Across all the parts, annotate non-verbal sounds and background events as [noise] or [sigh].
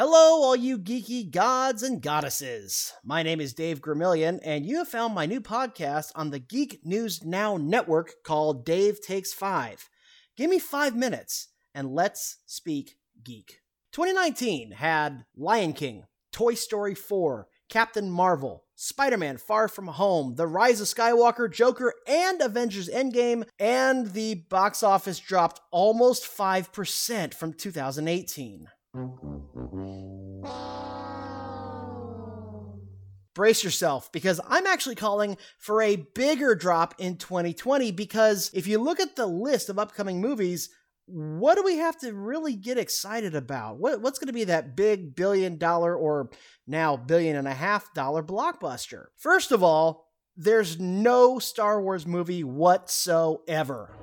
Hello, all you geeky gods and goddesses. My name is Dave Gramillion, and you have found my new podcast on the Geek News Now network called Dave Takes Five. Give me five minutes and let's speak geek. 2019 had Lion King, Toy Story 4, Captain Marvel, Spider Man Far From Home, The Rise of Skywalker, Joker, and Avengers Endgame, and the box office dropped almost 5% from 2018. Brace yourself because I'm actually calling for a bigger drop in 2020 because if you look at the list of upcoming movies, what do we have to really get excited about? What, what's going to be that big billion dollar or now billion and a half dollar blockbuster? First of all, there's no Star Wars movie whatsoever.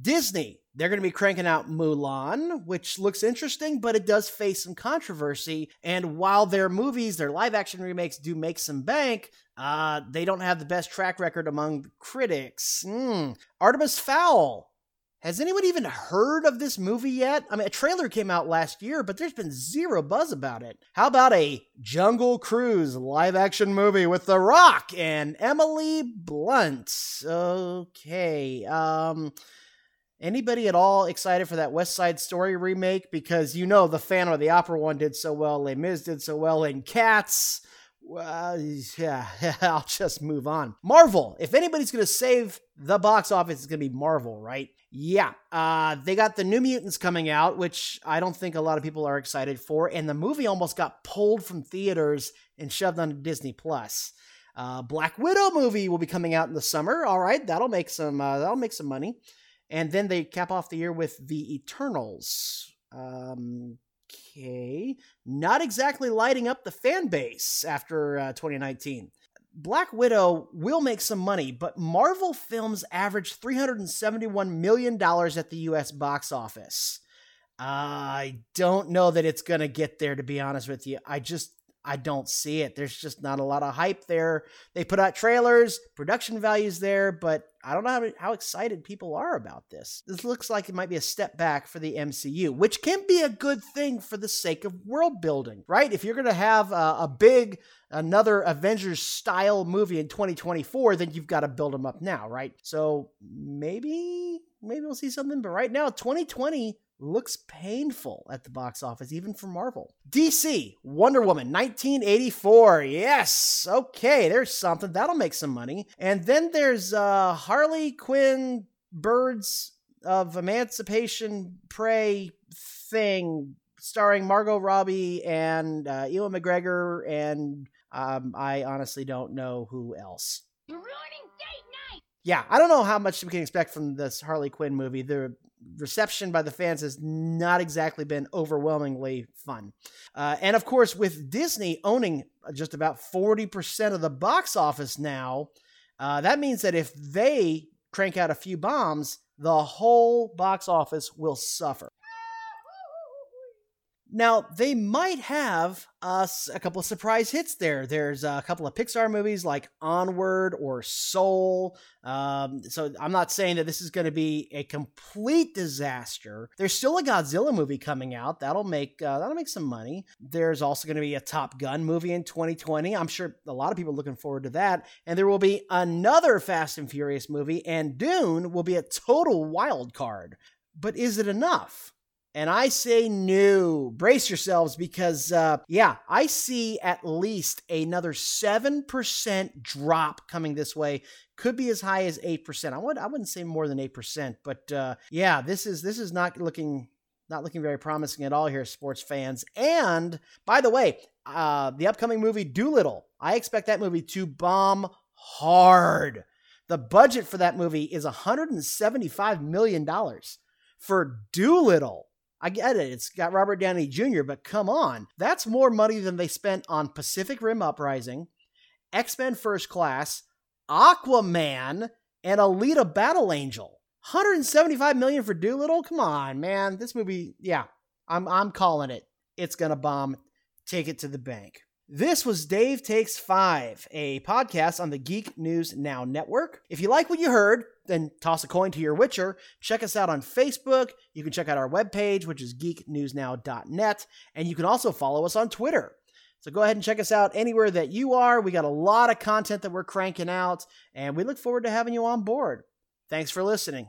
Disney, they're going to be cranking out Mulan, which looks interesting, but it does face some controversy. And while their movies, their live action remakes, do make some bank, uh, they don't have the best track record among critics. Mm. Artemis Fowl. Has anyone even heard of this movie yet? I mean, a trailer came out last year, but there's been zero buzz about it. How about a Jungle Cruise live action movie with The Rock and Emily Blunt? Okay. Um Anybody at all excited for that West Side Story remake? Because you know the Phantom of the Opera one did so well, Les Mis did so well, and Cats. Well, yeah, [laughs] I'll just move on. Marvel. If anybody's going to save the box office, it's going to be Marvel, right? Yeah. Uh, they got the New Mutants coming out, which I don't think a lot of people are excited for, and the movie almost got pulled from theaters and shoved onto Disney Plus. Uh, Black Widow movie will be coming out in the summer. All right, that'll make some uh, that'll make some money and then they cap off the year with the Eternals. Um, okay, not exactly lighting up the fan base after uh, 2019. Black Widow will make some money, but Marvel films averaged $371 million at the US box office. I don't know that it's going to get there, to be honest with you. I just I don't see it. There's just not a lot of hype there. They put out trailers, production values there, but I don't know how, how excited people are about this. This looks like it might be a step back for the MCU, which can be a good thing for the sake of world building, right? If you're going to have a, a big, another Avengers style movie in 2024, then you've got to build them up now, right? So maybe, maybe we'll see something, but right now, 2020 looks painful at the box office, even for Marvel. DC, Wonder Woman, 1984. Yes, okay, there's something. That'll make some money. And then there's uh, Harley Quinn, Birds of Emancipation Prey thing starring Margot Robbie and uh, Ewan McGregor, and um, I honestly don't know who else. You're ruining date night. Yeah, I don't know how much we can expect from this Harley Quinn movie. The reception by the fans has not exactly been overwhelmingly fun. Uh, and of course, with Disney owning just about 40% of the box office now, uh, that means that if they crank out a few bombs, the whole box office will suffer. Now, they might have uh, a couple of surprise hits there. There's a couple of Pixar movies like Onward or Soul. Um, so I'm not saying that this is going to be a complete disaster. There's still a Godzilla movie coming out that'll make uh, that'll make some money. There's also going to be a Top Gun movie in 2020. I'm sure a lot of people are looking forward to that. And there will be another Fast and Furious movie, and Dune will be a total wild card. But is it enough? And I say no. Brace yourselves because, uh, yeah, I see at least another 7% drop coming this way. Could be as high as 8%. I, would, I wouldn't say more than 8%. But uh, yeah, this is this is not looking not looking very promising at all here, sports fans. And by the way, uh, the upcoming movie Dolittle, I expect that movie to bomb hard. The budget for that movie is $175 million for Dolittle. I get it. It's got Robert Downey Jr., but come on. That's more money than they spent on Pacific Rim Uprising, X Men First Class, Aquaman, and Alita Battle Angel. 175 million for Dolittle? Come on, man. This movie, yeah, I'm I'm calling it. It's gonna bomb. Take it to the bank. This was Dave Takes Five, a podcast on the Geek News Now Network. If you like what you heard, then toss a coin to your Witcher. Check us out on Facebook. You can check out our webpage, which is geeknewsnow.net. And you can also follow us on Twitter. So go ahead and check us out anywhere that you are. We got a lot of content that we're cranking out, and we look forward to having you on board. Thanks for listening.